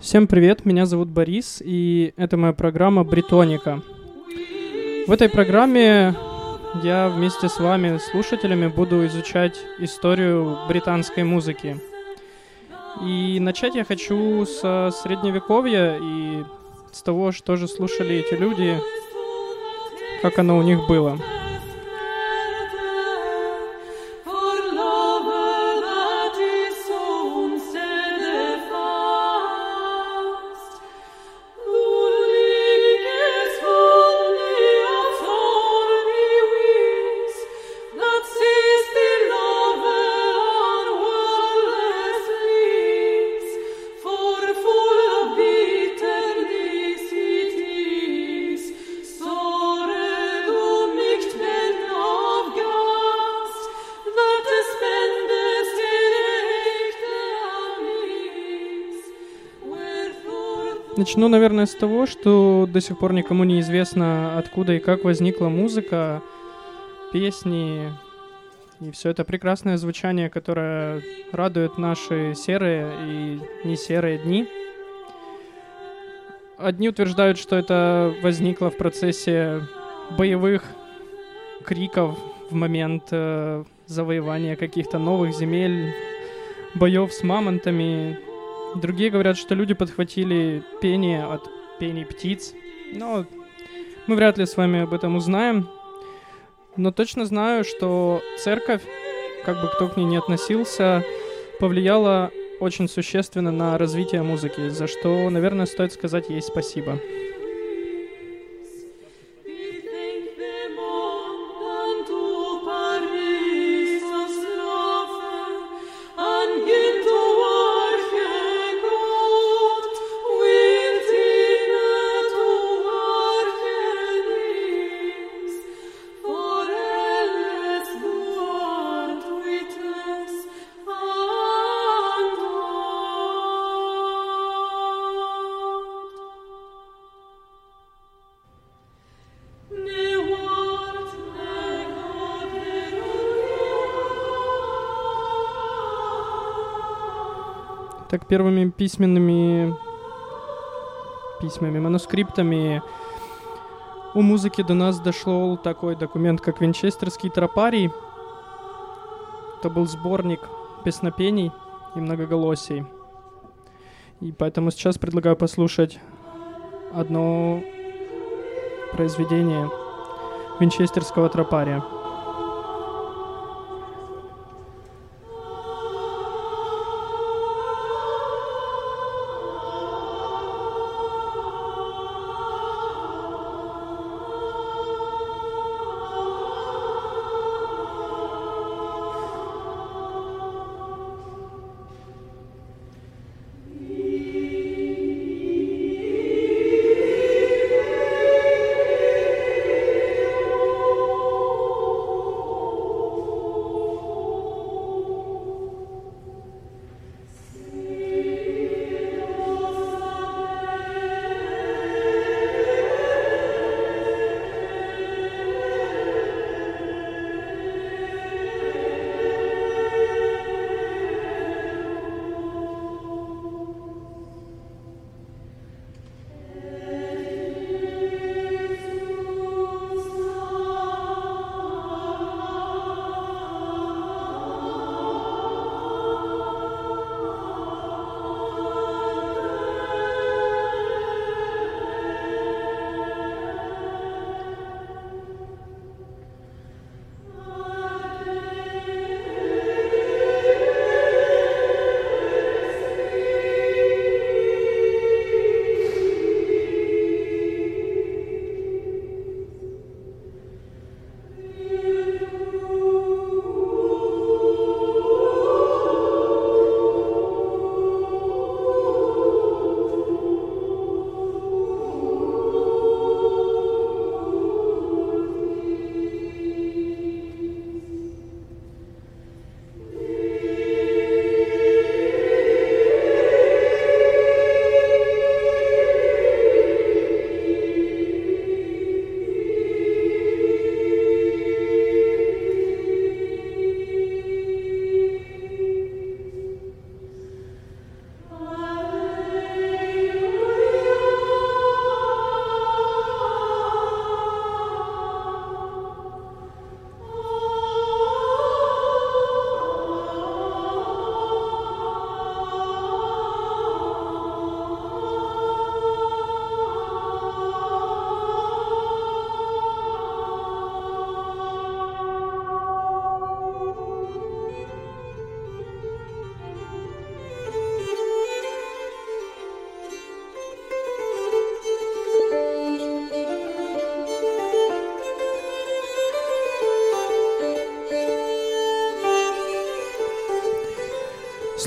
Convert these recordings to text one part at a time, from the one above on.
Всем привет, меня зовут Борис, и это моя программа «Бритоника». В этой программе я вместе с вами, слушателями, буду изучать историю британской музыки. И начать я хочу со средневековья и с того, что же слушали эти люди, как оно у них было. Начну, наверное, с того, что до сих пор никому не известно, откуда и как возникла музыка, песни и все это прекрасное звучание, которое радует наши серые и не серые дни. Одни утверждают, что это возникло в процессе боевых криков в момент э, завоевания каких-то новых земель, боев с мамонтами Другие говорят, что люди подхватили пение от пений птиц. Но мы вряд ли с вами об этом узнаем. Но точно знаю, что церковь, как бы кто к ней не относился, повлияла очень существенно на развитие музыки, за что, наверное, стоит сказать ей спасибо. Так, первыми письменными письмами, манускриптами у музыки до нас дошел такой документ, как Винчестерский тропарий. Это был сборник песнопений и многоголосий. И поэтому сейчас предлагаю послушать одно произведение Винчестерского тропария.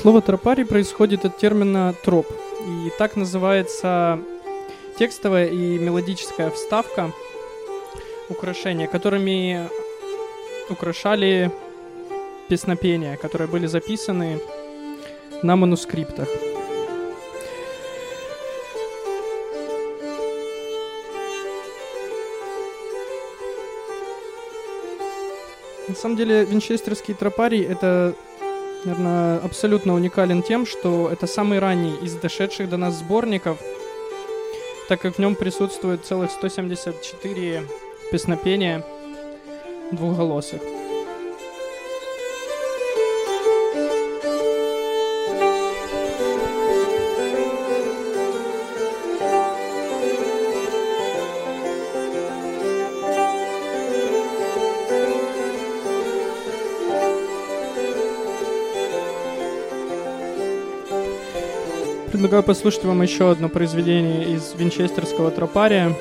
Слово тропарий происходит от термина троп. И так называется текстовая и мелодическая вставка украшения, которыми украшали песнопения, которые были записаны на манускриптах. На самом деле, винчестерский тропарий — это наверное, абсолютно уникален тем, что это самый ранний из дошедших до нас сборников, так как в нем присутствует целых 174 песнопения двухголосых. Предлагаю послушать вам еще одно произведение из Винчестерского тропария.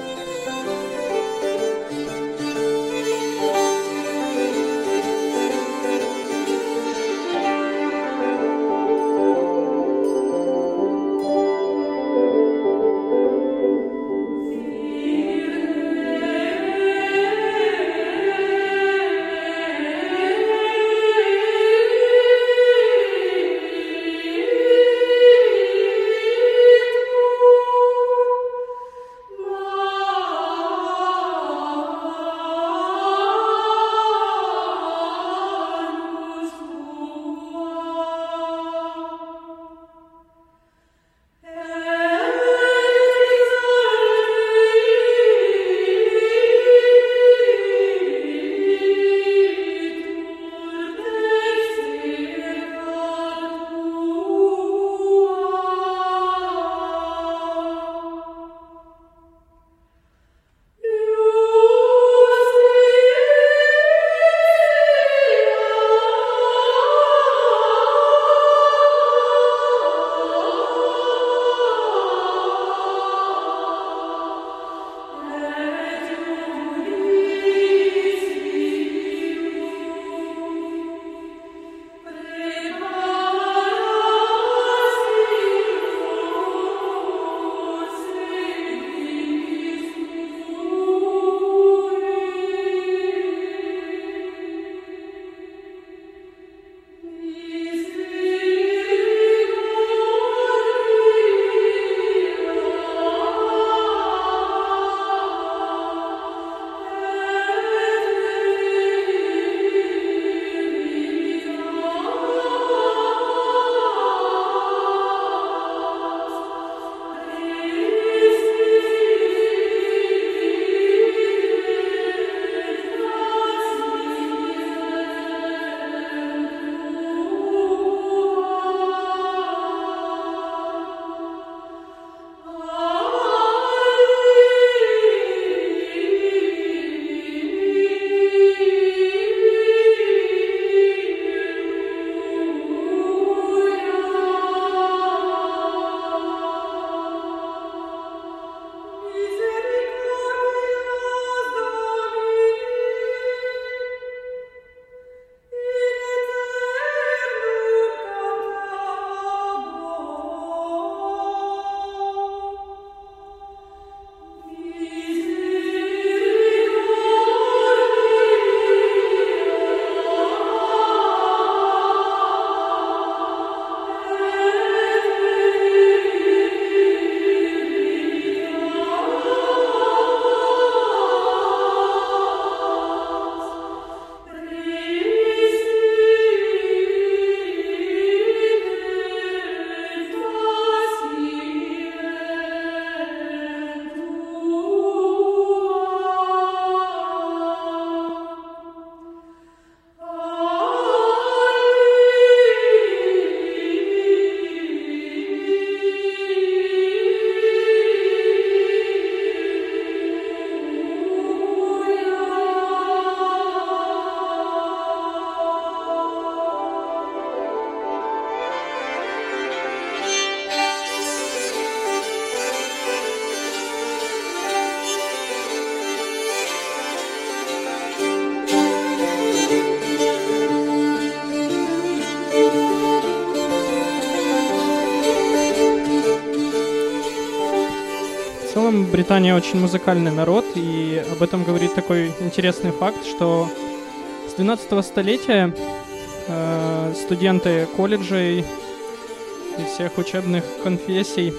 Британия очень музыкальный народ, и об этом говорит такой интересный факт, что с 12 столетия э, студенты колледжей и всех учебных конфессий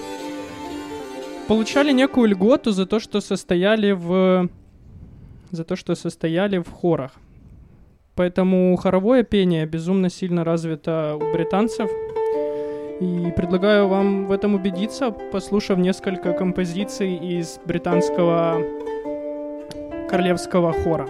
получали некую льготу за то, что состояли в за то, что состояли в хорах. Поэтому хоровое пение безумно сильно развито у британцев. И предлагаю вам в этом убедиться, послушав несколько композиций из британского королевского хора.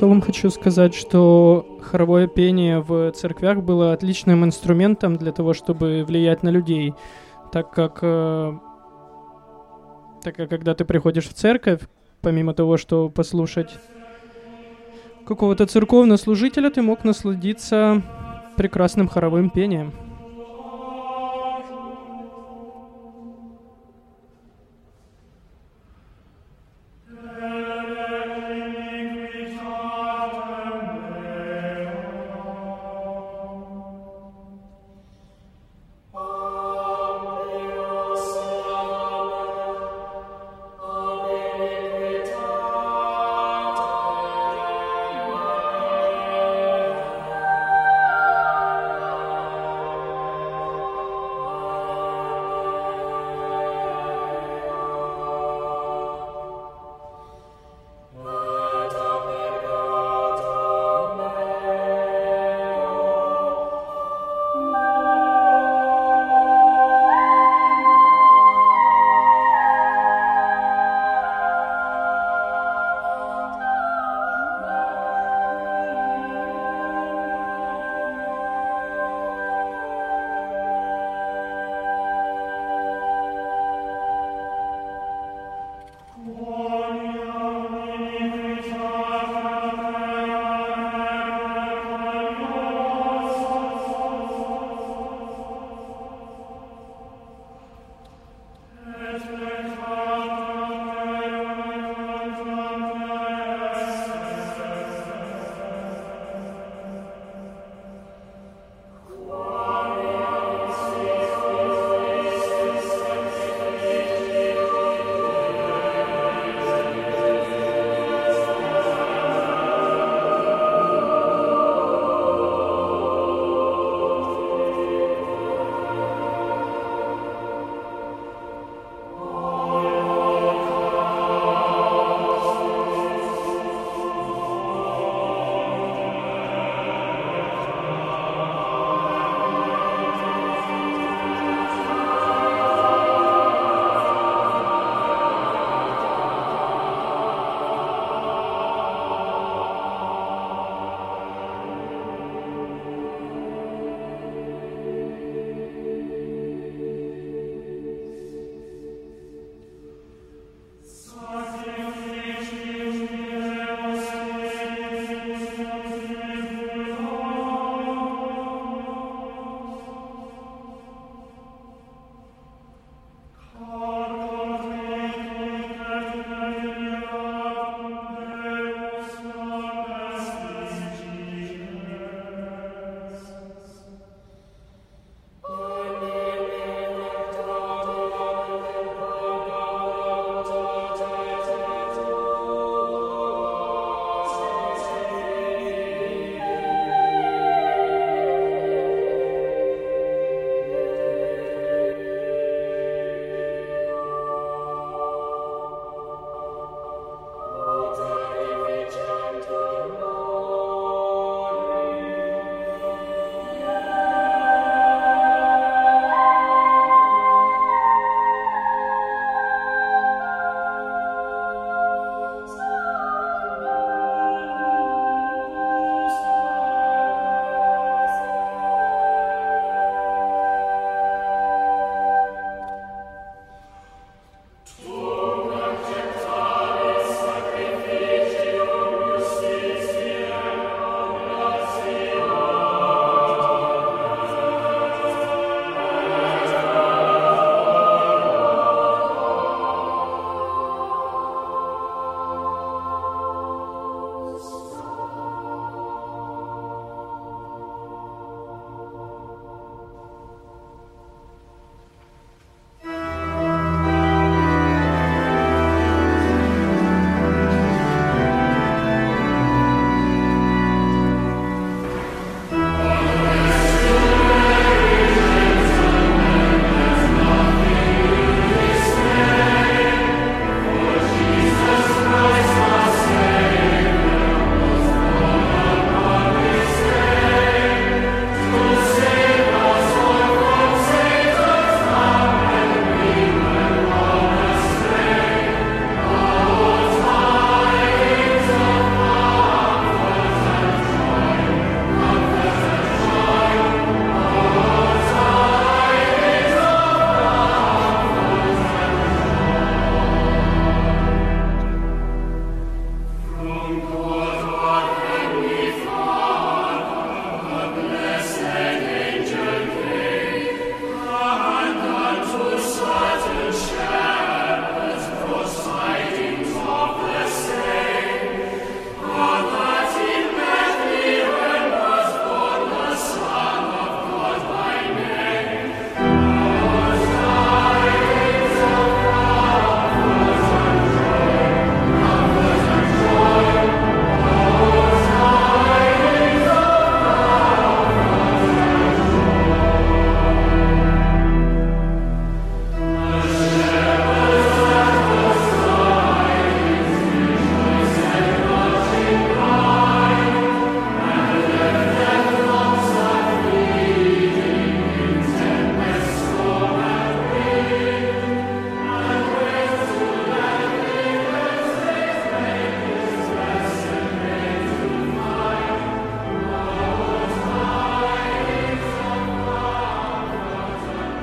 Целом хочу сказать, что хоровое пение в церквях было отличным инструментом для того, чтобы влиять на людей, так как, э, так как когда ты приходишь в церковь, помимо того, что послушать какого-то церковного служителя, ты мог насладиться прекрасным хоровым пением.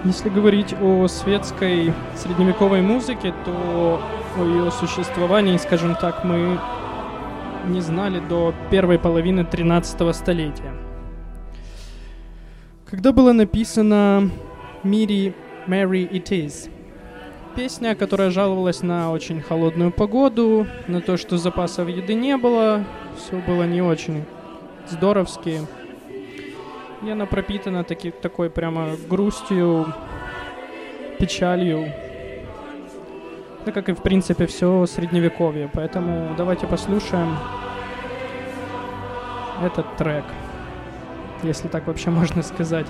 Если говорить о светской средневековой музыке, то о ее существовании, скажем так, мы не знали до первой половины 13 столетия. Когда было написано «Мири Mary It Is», песня, которая жаловалась на очень холодную погоду, на то, что запасов еды не было, все было не очень здоровски. И она пропитана таки, такой прямо грустью, печалью. Да как и в принципе все средневековье. Поэтому давайте послушаем этот трек, если так вообще можно сказать.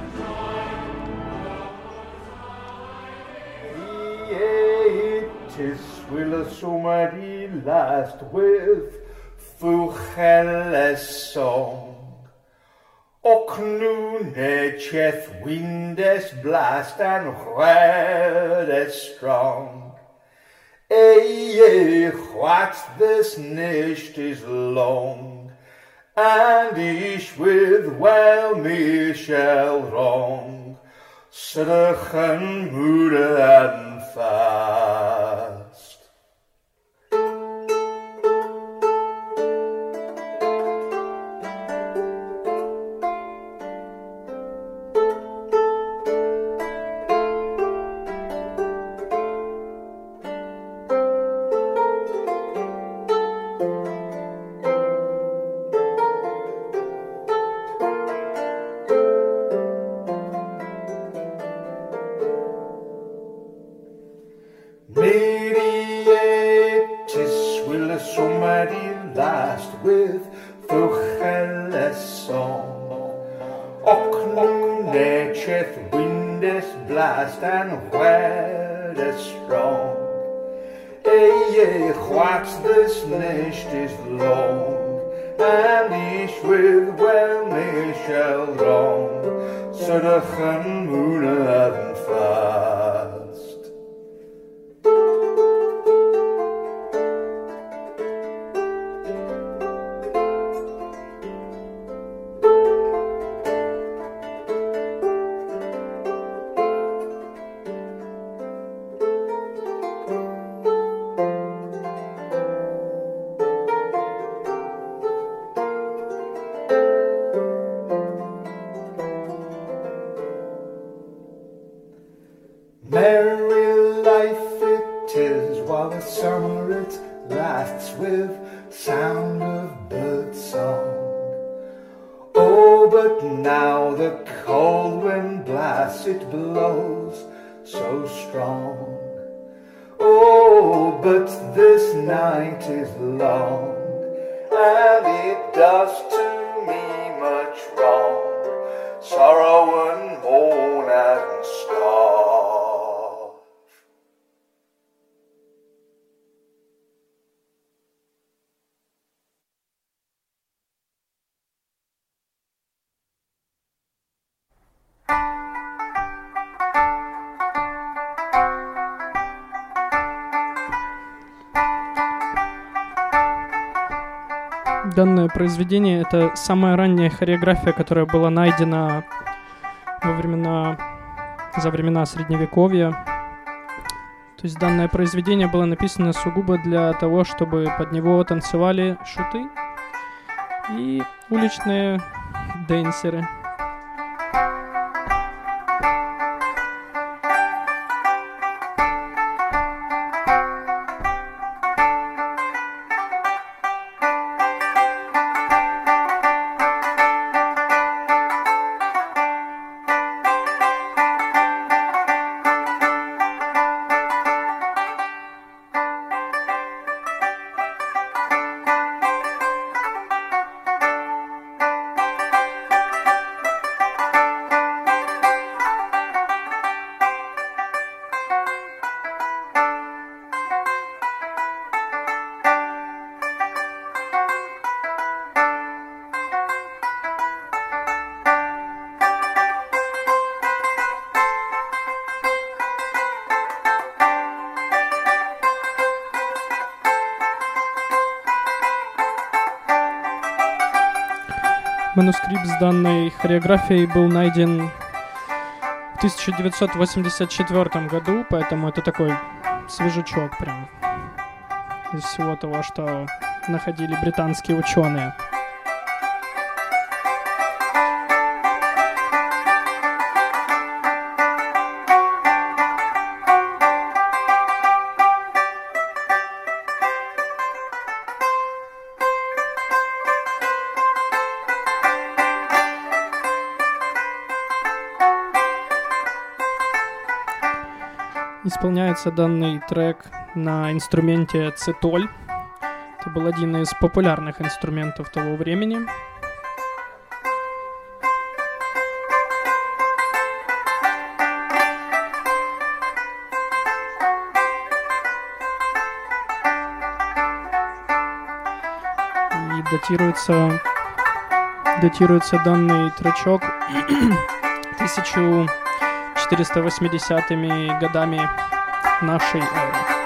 will somebody last with Fuchelles song. Och nu nedketh windes blast and red strong. Eye, what this nicht is long, and ich with well me shall wrong, Sudden moeder and and white and strong. Hey, yeah, watch this nest is long, and each with well may shall wrong, so the moon and fire. Произведение — это самая ранняя хореография, которая была найдена во времена, за времена Средневековья. То есть данное произведение было написано сугубо для того, чтобы под него танцевали шуты и уличные дэнсеры. Манускрипт с данной хореографией был найден в 1984 году, поэтому это такой свежачок прям из всего того, что находили британские ученые. Исполняется данный трек на инструменте цитоль. Это был один из популярных инструментов того времени. И датируется, датируется данный тречок 1480-ми годами нашей эры.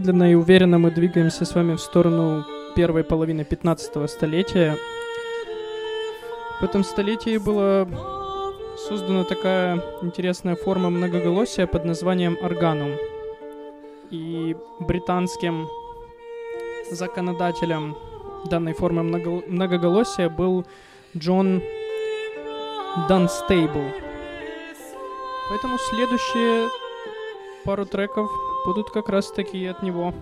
Медленно и уверенно мы двигаемся с вами в сторону первой половины 15 столетия. В этом столетии была создана такая интересная форма многоголосия под названием органум. И британским законодателем данной формы многоголосия был Джон Данстейбл. Поэтому следующие пару треков будут как раз таки от него.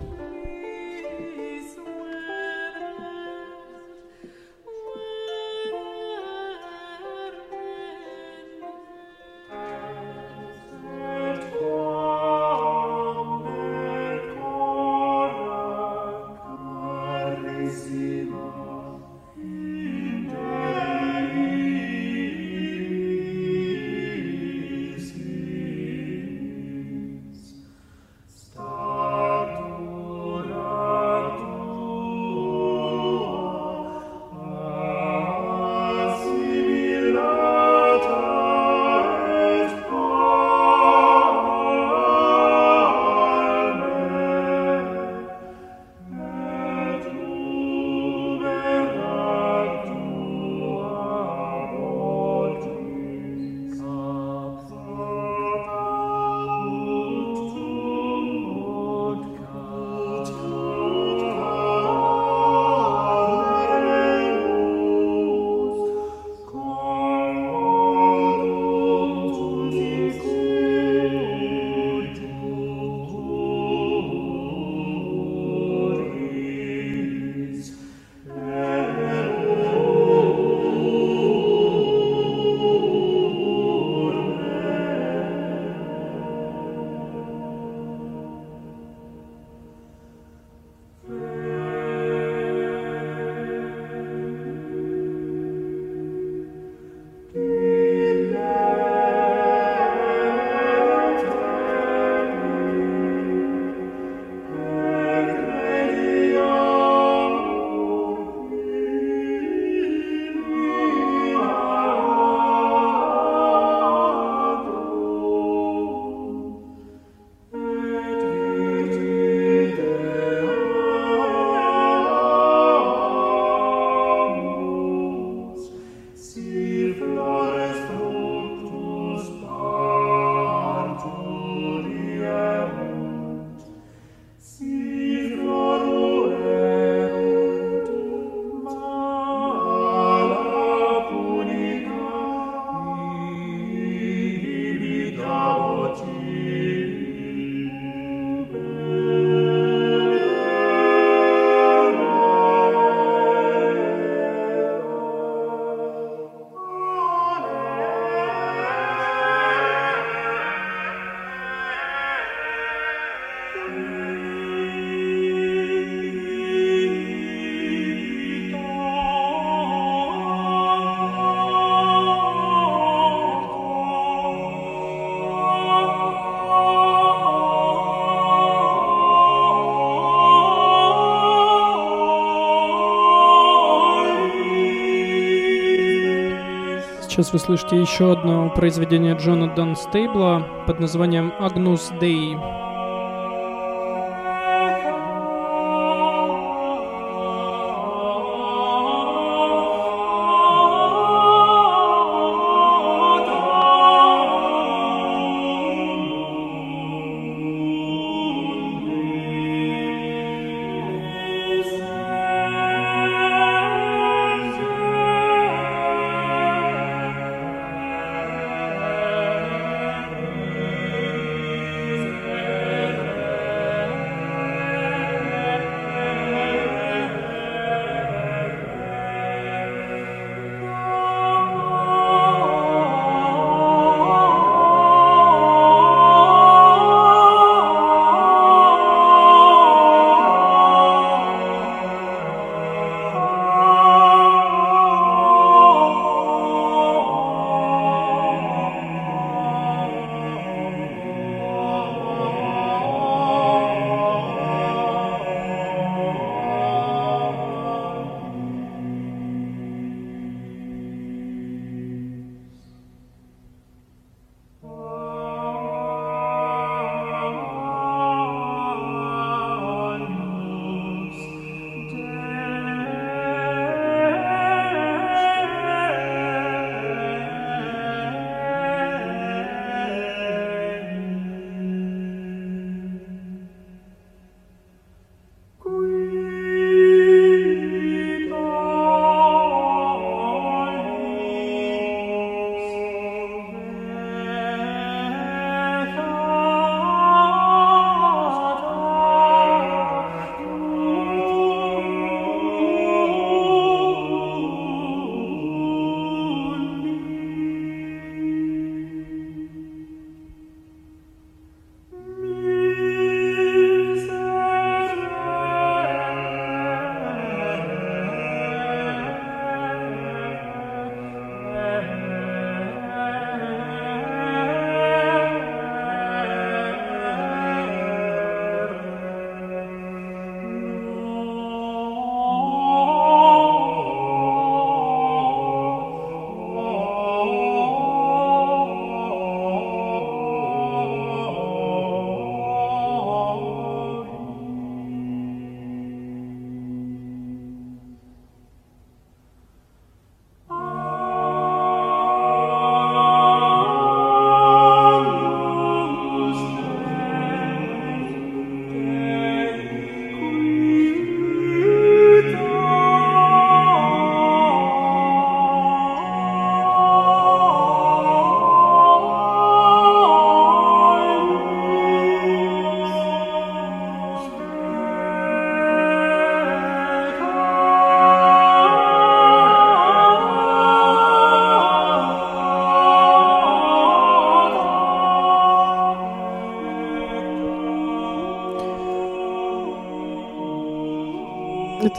Сейчас вы слышите еще одно произведение Джона Данстейбла под названием «Агнус Дей».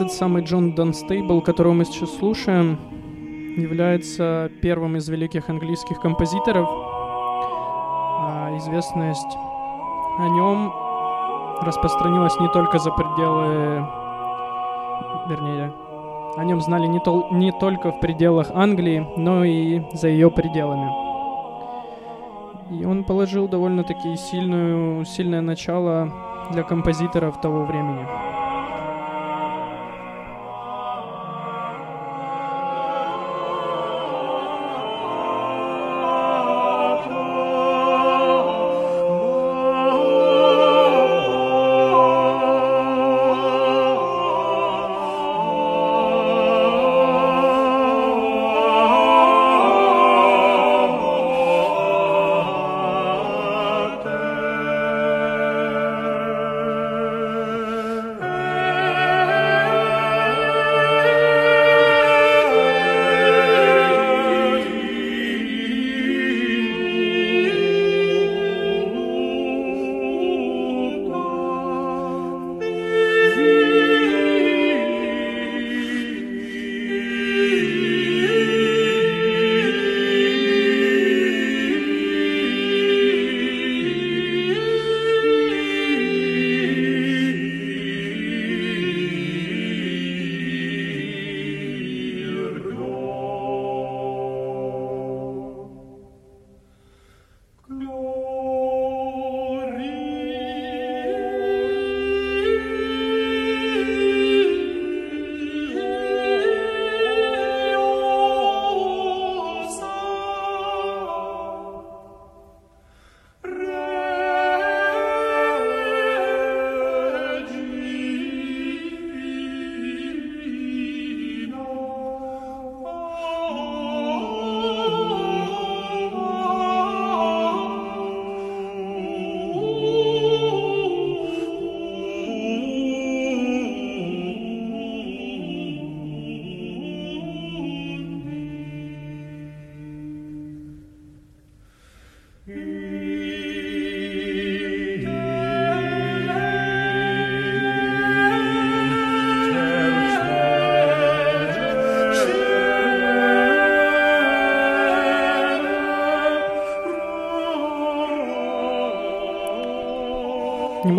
Этот самый Джон Донстейбл, которого мы сейчас слушаем, является первым из великих английских композиторов. А известность о нем распространилась не только за пределы... Вернее, о нем знали не, тол- не только в пределах Англии, но и за ее пределами. И он положил довольно-таки сильное начало для композиторов того времени.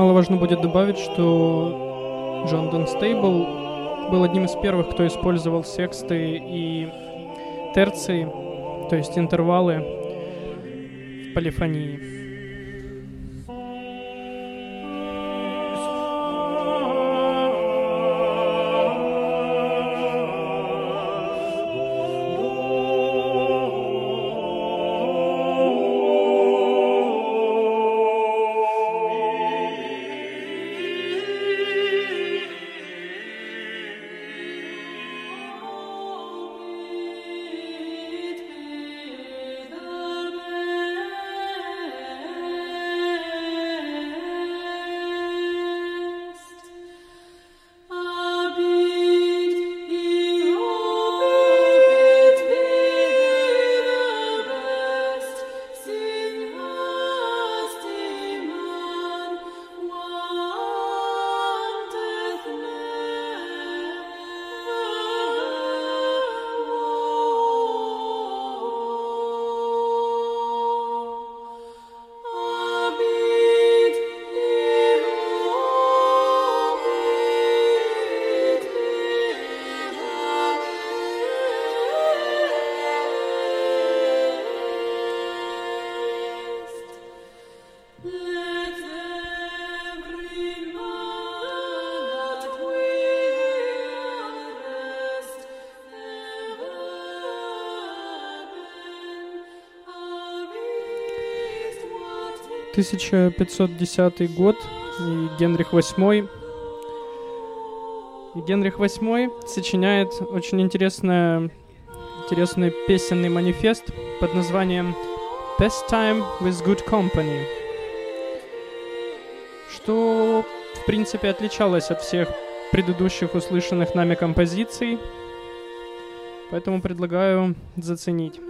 Немаловажно будет добавить, что Джон Донстейбл был одним из первых, кто использовал сексты и терции, то есть интервалы в полифонии. Тысяча пятьсот десятый год, и Генрих VIII. И Генрих VIII сочиняет очень интересное, интересный песенный манифест под названием Best Time with Good Company, что, в принципе, отличалось от всех предыдущих услышанных нами композиций, поэтому предлагаю заценить.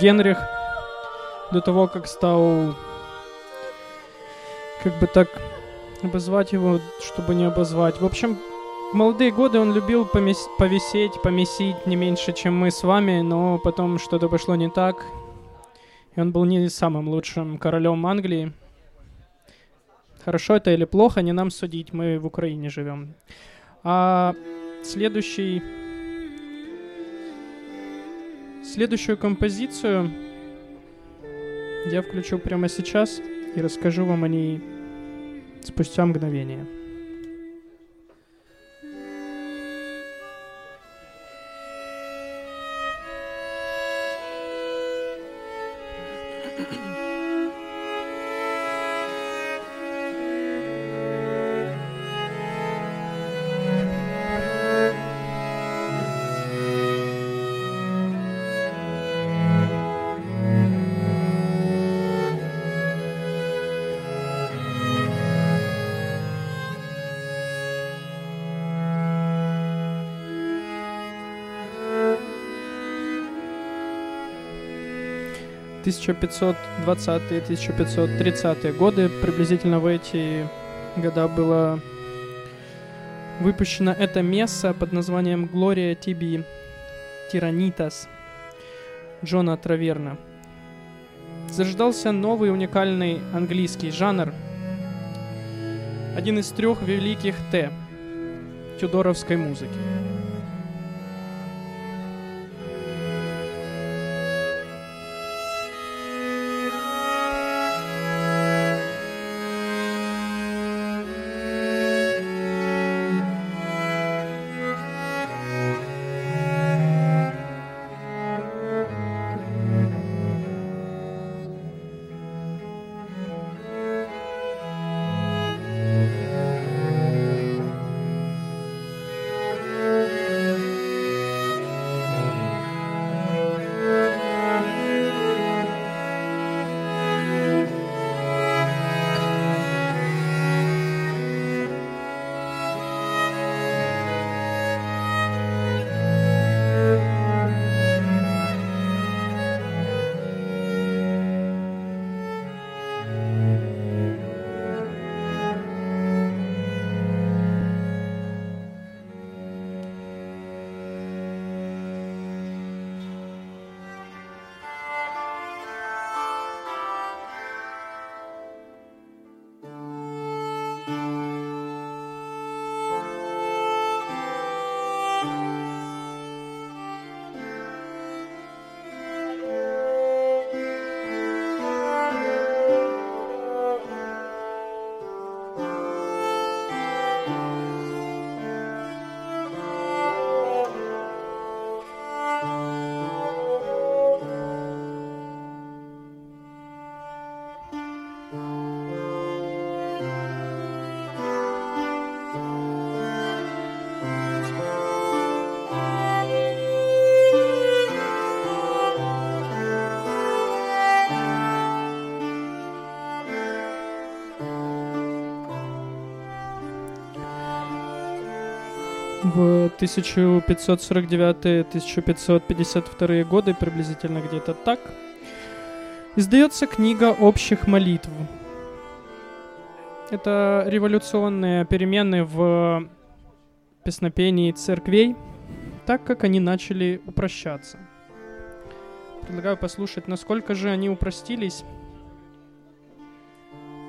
Генрих до того, как стал, как бы так обозвать его, чтобы не обозвать. В общем, в молодые годы он любил помес... повисеть, помесить не меньше, чем мы с вами, но потом что-то пошло не так, и он был не самым лучшим королем Англии. Хорошо это или плохо, не нам судить, мы в Украине живем. А следующий... Следующую композицию я включу прямо сейчас и расскажу вам о ней спустя мгновение. 1520-1530 годы, приблизительно в эти года было выпущено это месса под названием «Глория Тиби Тиранитас» Джона Траверна. Заждался новый уникальный английский жанр, один из трех великих Т тюдоровской музыки. 1549-1552 годы, приблизительно где-то так, издается книга общих молитв. Это революционные перемены в песнопении церквей, так как они начали упрощаться. Предлагаю послушать, насколько же они упростились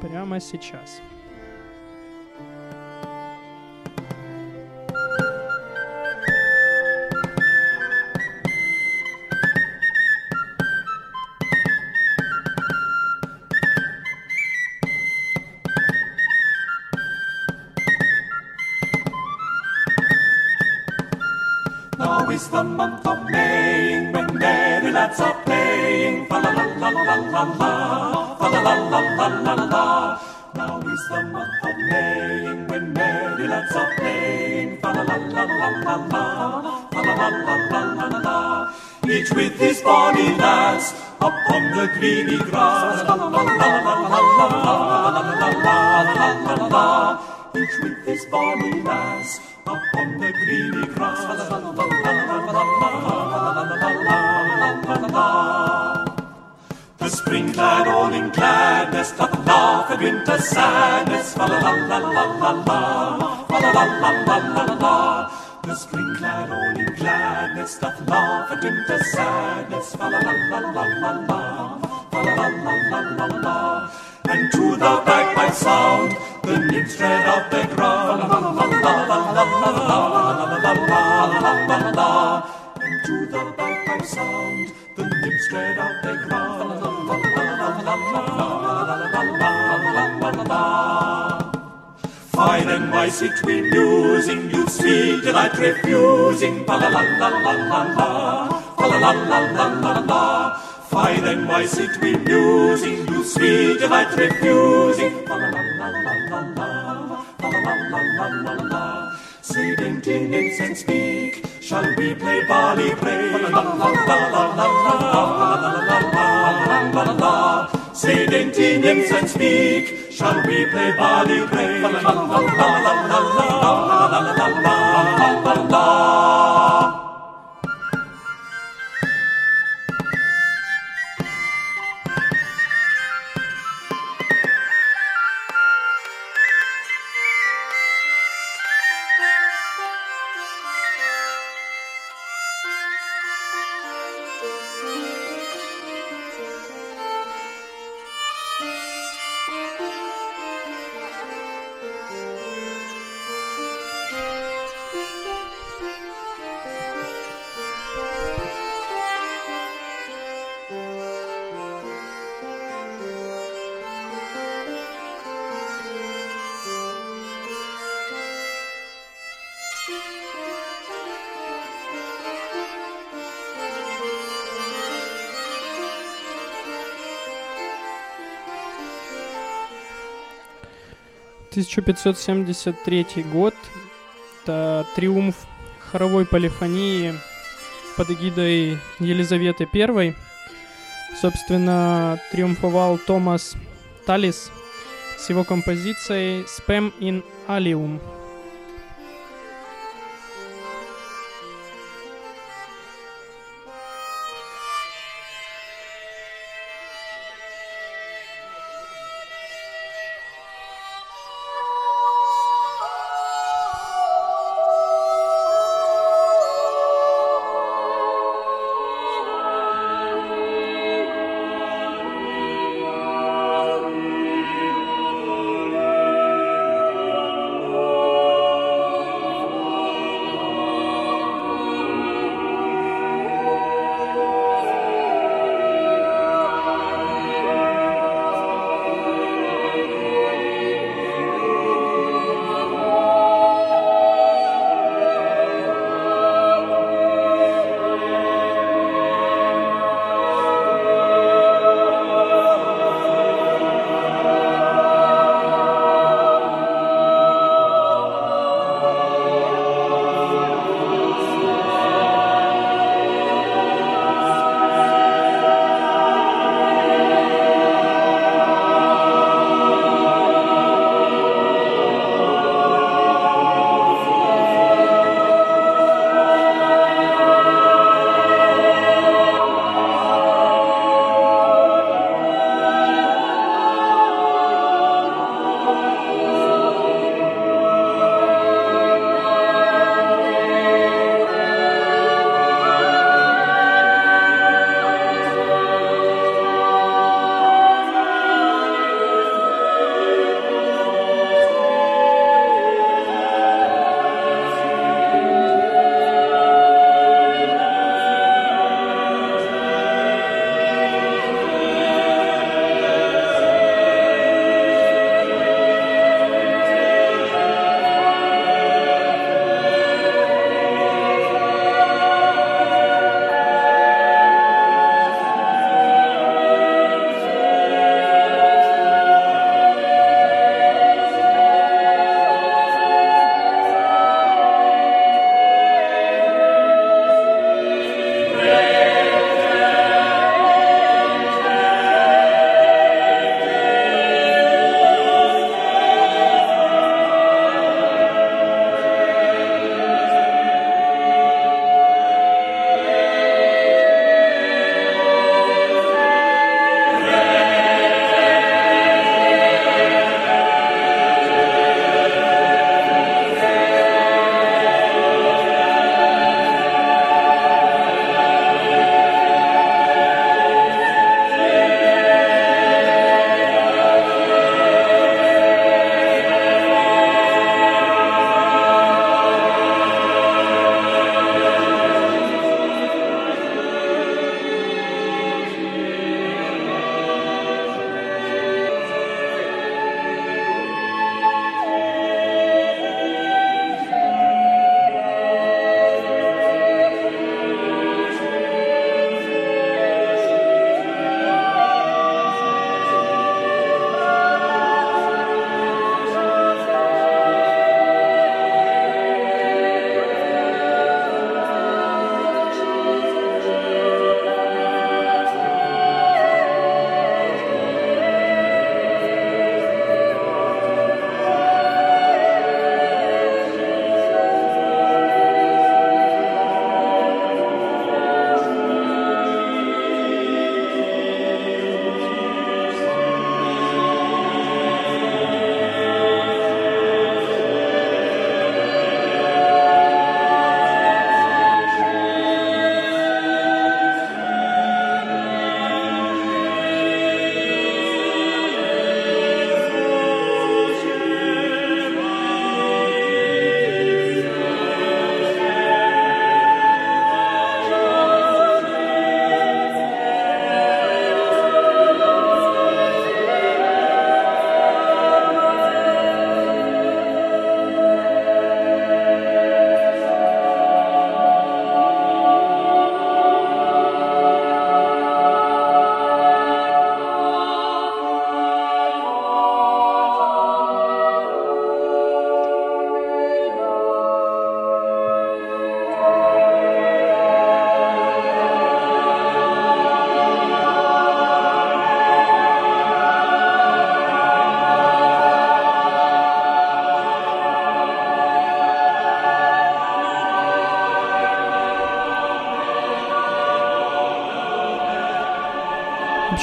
прямо сейчас. The month of May when merry lads are playing. Fa la la la la la la, fa la la la la la la. Now is the month of May when merry lads are playing. Fa la la la la la la, fa la la la la la la. Each with his bonny lass upon the greeny grass. La la la la la la la la la la la la la. Each with his bonny lass upon the greeny. The spring clad all in gladness doth laugh at winter's sadness. Fa la la la la la la. Fa la la la la la la. The spring clad all in gladness doth laugh at winter's sadness. Fa la la la la la la. Fa la la la la la la. And to the bagpipe sound, the nymphs tread out their ground. La la la la la la la la la la la la la la. And to the bagpipe sound, the nymphs tread out their ground. La la la la la la la la la la la la. Fine and wise it we musing, you sweet delight refusing. Pa la la la la la la, la la la la la la. Fine and wise it we musing, you sweet delight refusing. La la la la la la, pa la la la la la la. Dainty nymphs and speak, shall we play break? Pa la la la la la la la, la la la. Say dainty nymphs and speak, shall we play break? Pa la la la la la la la, la la la la la la 1573 год. Это триумф хоровой полифонии под эгидой Елизаветы I. Собственно, триумфовал Томас Талис с его композицией «Spam in Alium».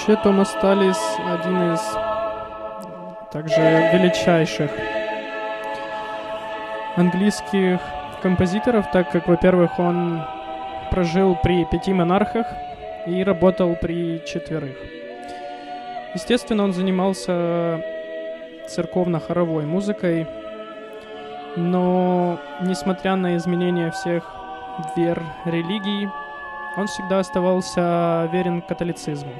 Вообще Томас Талис один из также величайших английских композиторов, так как, во-первых, он прожил при пяти монархах и работал при четверых. Естественно, он занимался церковно-хоровой музыкой, но, несмотря на изменения всех вер, религий, он всегда оставался верен католицизму.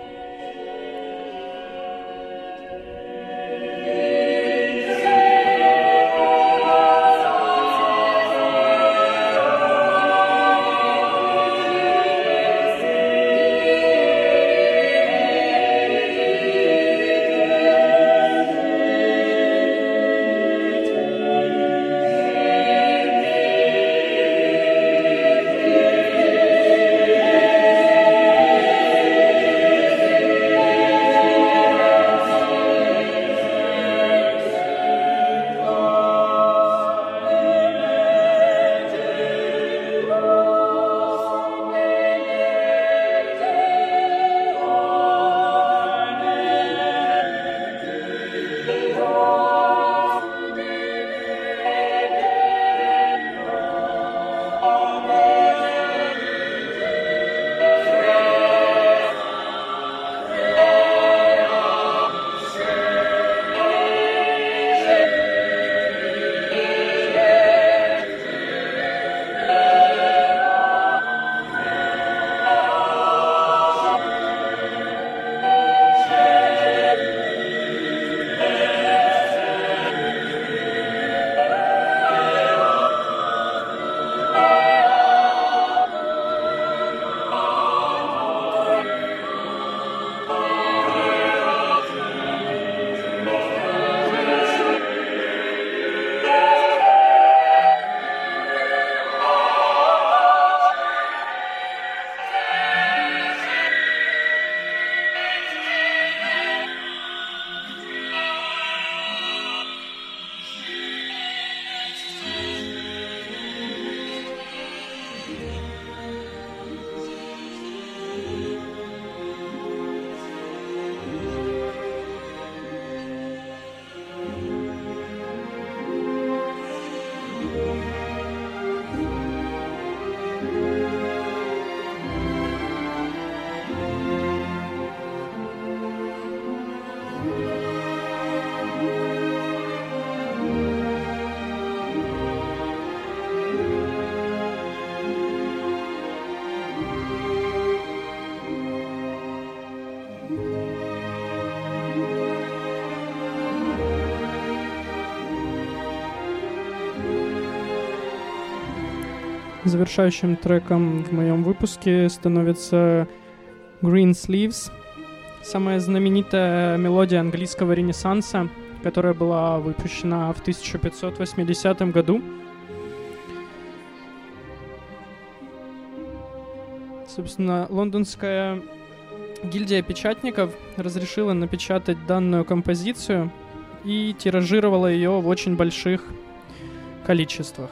Завершающим треком в моем выпуске становится Green Sleeves, самая знаменитая мелодия английского ренессанса, которая была выпущена в 1580 году. Собственно, лондонская гильдия печатников разрешила напечатать данную композицию и тиражировала ее в очень больших количествах.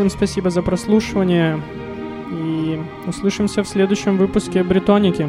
Всем спасибо за прослушивание. И услышимся в следующем выпуске Бретоники.